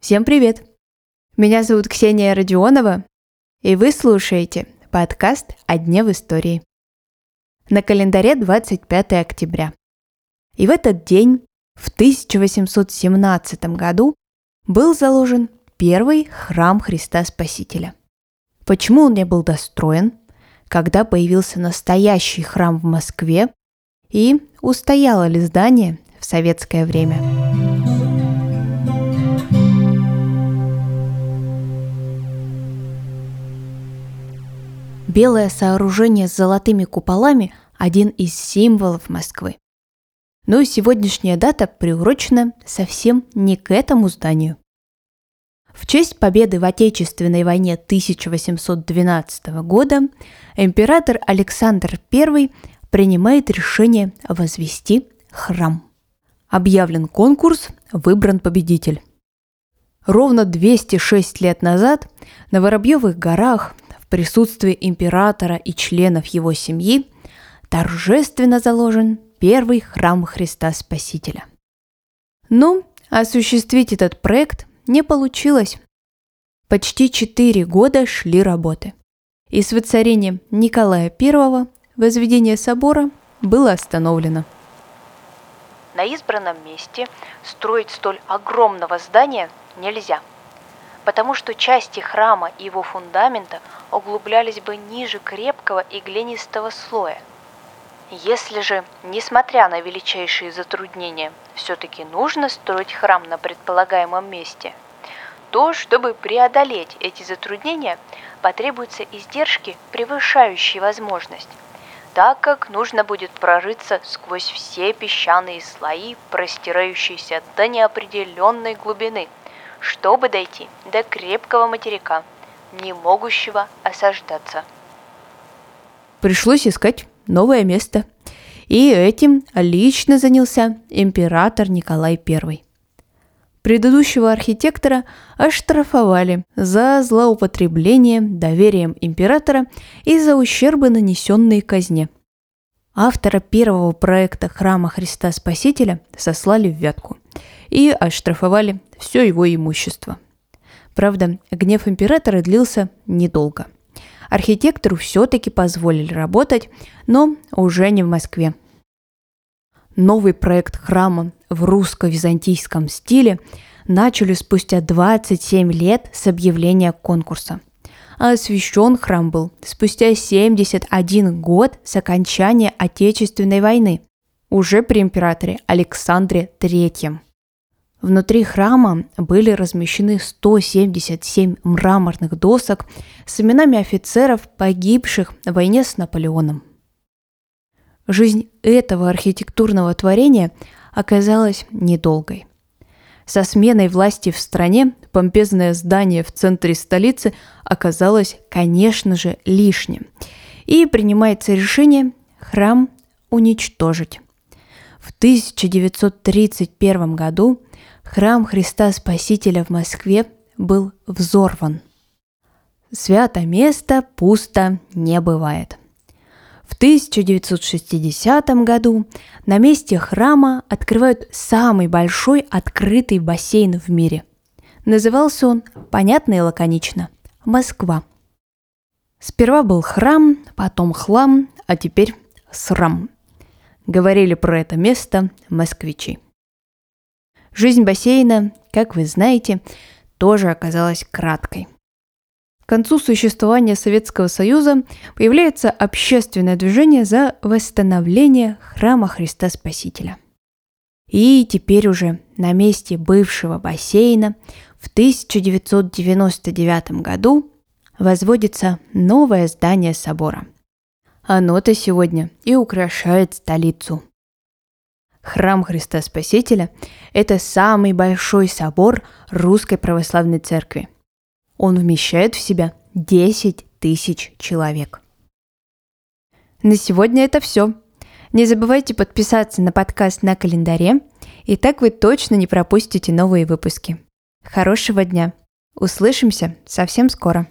Всем привет! Меня зовут Ксения Родионова, и вы слушаете подкаст «О дне в истории». На календаре 25 октября. И в этот день, в 1817 году, был заложен первый храм Христа Спасителя. Почему он не был достроен, когда появился настоящий храм в Москве и устояло ли здание советское время? Белое сооружение с золотыми куполами – один из символов Москвы. Но сегодняшняя дата приурочена совсем не к этому зданию. В честь победы в Отечественной войне 1812 года император Александр I принимает решение возвести храм. Объявлен конкурс, выбран победитель. Ровно 206 лет назад на Воробьевых горах присутствии императора и членов его семьи торжественно заложен первый храм Христа Спасителя. Но осуществить этот проект не получилось. Почти четыре года шли работы. И с воцарением Николая I возведение собора было остановлено. На избранном месте строить столь огромного здания нельзя – потому что части храма и его фундамента углублялись бы ниже крепкого и глинистого слоя. Если же, несмотря на величайшие затруднения, все-таки нужно строить храм на предполагаемом месте, то, чтобы преодолеть эти затруднения, потребуются издержки, превышающие возможность, так как нужно будет прорыться сквозь все песчаные слои, простирающиеся до неопределенной глубины – чтобы дойти до крепкого материка, не могущего осаждаться. Пришлось искать новое место. И этим лично занялся император Николай I. Предыдущего архитектора оштрафовали за злоупотребление доверием императора и за ущербы, нанесенные казне. Автора первого проекта храма Христа Спасителя сослали в Вятку и оштрафовали все его имущество. Правда, гнев императора длился недолго. Архитектору все-таки позволили работать, но уже не в Москве. Новый проект храма в русско-византийском стиле начали спустя 27 лет с объявления конкурса. А освящен храм был спустя 71 год с окончания Отечественной войны, уже при императоре Александре III. Внутри храма были размещены 177 мраморных досок с именами офицеров, погибших в войне с Наполеоном. Жизнь этого архитектурного творения оказалась недолгой. Со сменой власти в стране помпезное здание в центре столицы оказалось, конечно же, лишним. И принимается решение храм уничтожить. В 1931 году храм Христа Спасителя в Москве был взорван. Свято место пусто не бывает. В 1960 году на месте храма открывают самый большой открытый бассейн в мире. Назывался он, понятно и лаконично, Москва. Сперва был храм, потом хлам, а теперь срам. Говорили про это место москвичи. Жизнь бассейна, как вы знаете, тоже оказалась краткой. Концу существования Советского Союза появляется общественное движение за восстановление храма Христа Спасителя. И теперь уже на месте бывшего бассейна в 1999 году возводится новое здание собора. Оно-то сегодня и украшает столицу – Храм Христа Спасителя – это самый большой собор Русской Православной Церкви. Он вмещает в себя 10 тысяч человек. На сегодня это все. Не забывайте подписаться на подкаст на календаре, и так вы точно не пропустите новые выпуски. Хорошего дня! Услышимся совсем скоро.